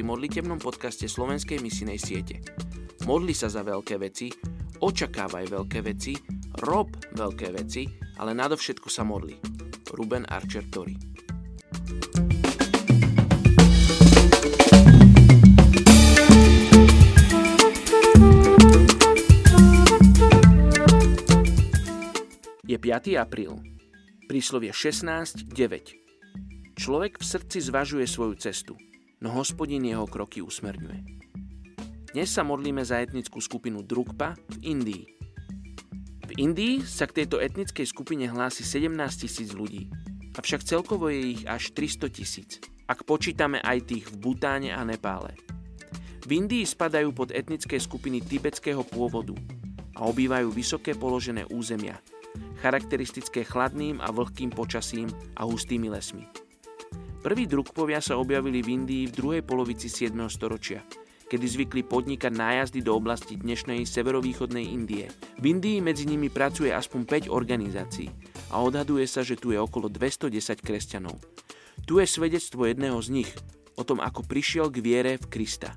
modlitebnom podcaste Slovenskej misinej siete. Modli sa za veľké veci, očakávaj veľké veci, rob veľké veci, ale nadovšetko sa modli. Ruben Archer Tori Je 5. apríl. Príslovie 16.9. Človek v srdci zvažuje svoju cestu – no hospodin jeho kroky usmerňuje. Dnes sa modlíme za etnickú skupinu Drukpa v Indii. V Indii sa k tejto etnickej skupine hlási 17 tisíc ľudí, avšak celkovo je ich až 300 tisíc, ak počítame aj tých v Butáne a Nepále. V Indii spadajú pod etnické skupiny tibetského pôvodu a obývajú vysoké položené územia, charakteristické chladným a vlhkým počasím a hustými lesmi. Prví drukpovia sa objavili v Indii v druhej polovici 7. storočia, kedy zvykli podnikať nájazdy do oblasti dnešnej severovýchodnej Indie. V Indii medzi nimi pracuje aspoň 5 organizácií a odhaduje sa, že tu je okolo 210 kresťanov. Tu je svedectvo jedného z nich o tom, ako prišiel k viere v Krista.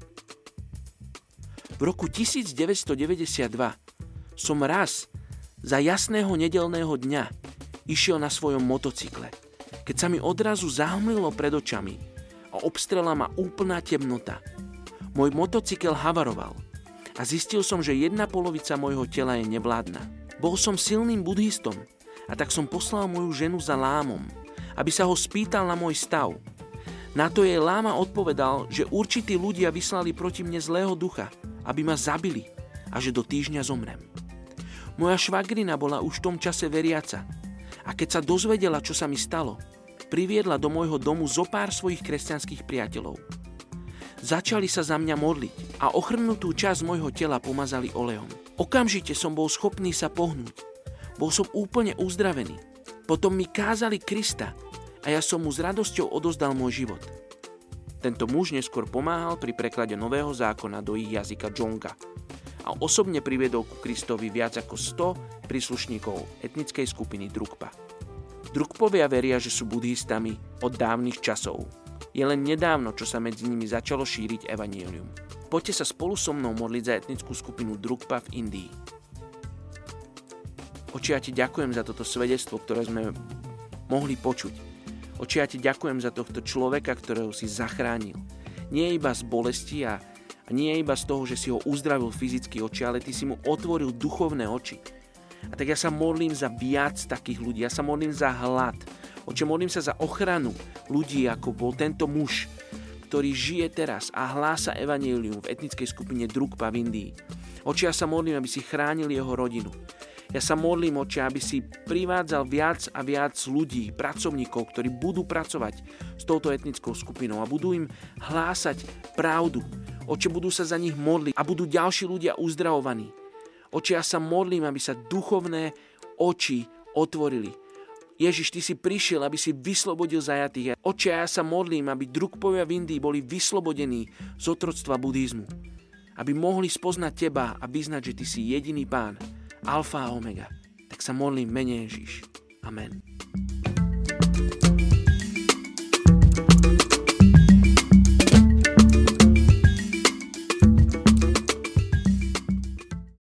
V roku 1992 som raz za jasného nedelného dňa išiel na svojom motocykle – keď sa mi odrazu zahmlilo pred očami a obstrela ma úplná temnota. Môj motocykel havaroval a zistil som, že jedna polovica môjho tela je nevládna. Bol som silným buddhistom a tak som poslal moju ženu za lámom, aby sa ho spýtal na môj stav. Na to jej láma odpovedal, že určití ľudia vyslali proti mne zlého ducha, aby ma zabili a že do týždňa zomrem. Moja švagrina bola už v tom čase veriaca a keď sa dozvedela, čo sa mi stalo, priviedla do môjho domu zo pár svojich kresťanských priateľov. Začali sa za mňa modliť a ochrnutú časť môjho tela pomazali olejom. Okamžite som bol schopný sa pohnúť. Bol som úplne uzdravený. Potom mi kázali Krista a ja som mu s radosťou odozdal môj život. Tento muž neskôr pomáhal pri preklade Nového zákona do ich jazyka Džonga a osobne priviedol ku Kristovi viac ako 100 príslušníkov etnickej skupiny Drukpa. Drukpovia veria, že sú buddhistami od dávnych časov. Je len nedávno, čo sa medzi nimi začalo šíriť evanílium. Poďte sa spolu so mnou modliť za etnickú skupinu Drukpa v Indii. Oči, ja ti ďakujem za toto svedectvo, ktoré sme mohli počuť. Oči, ja ti ďakujem za tohto človeka, ktorého si zachránil. Nie iba z bolesti a nie iba z toho, že si ho uzdravil fyzicky oči, ale ty si mu otvoril duchovné oči a tak ja sa modlím za viac takých ľudí. Ja sa modlím za hlad. Oče, modlím sa za ochranu ľudí, ako bol tento muž, ktorý žije teraz a hlása evanílium v etnickej skupine Drukpa v Indii. Oče, ja sa modlím, aby si chránil jeho rodinu. Ja sa modlím, oče, aby si privádzal viac a viac ľudí, pracovníkov, ktorí budú pracovať s touto etnickou skupinou a budú im hlásať pravdu. Oče, budú sa za nich modliť a budú ďalší ľudia uzdravovaní. Oči, ja sa modlím, aby sa duchovné oči otvorili. Ježiš, Ty si prišiel, aby si vyslobodil zajatých. Oči, ja sa modlím, aby drukpovia v Indii boli vyslobodení z otroctva buddhizmu. Aby mohli spoznať Teba a vyznať, že Ty si jediný Pán, Alfa a Omega. Tak sa modlím mene Ježiš. Amen.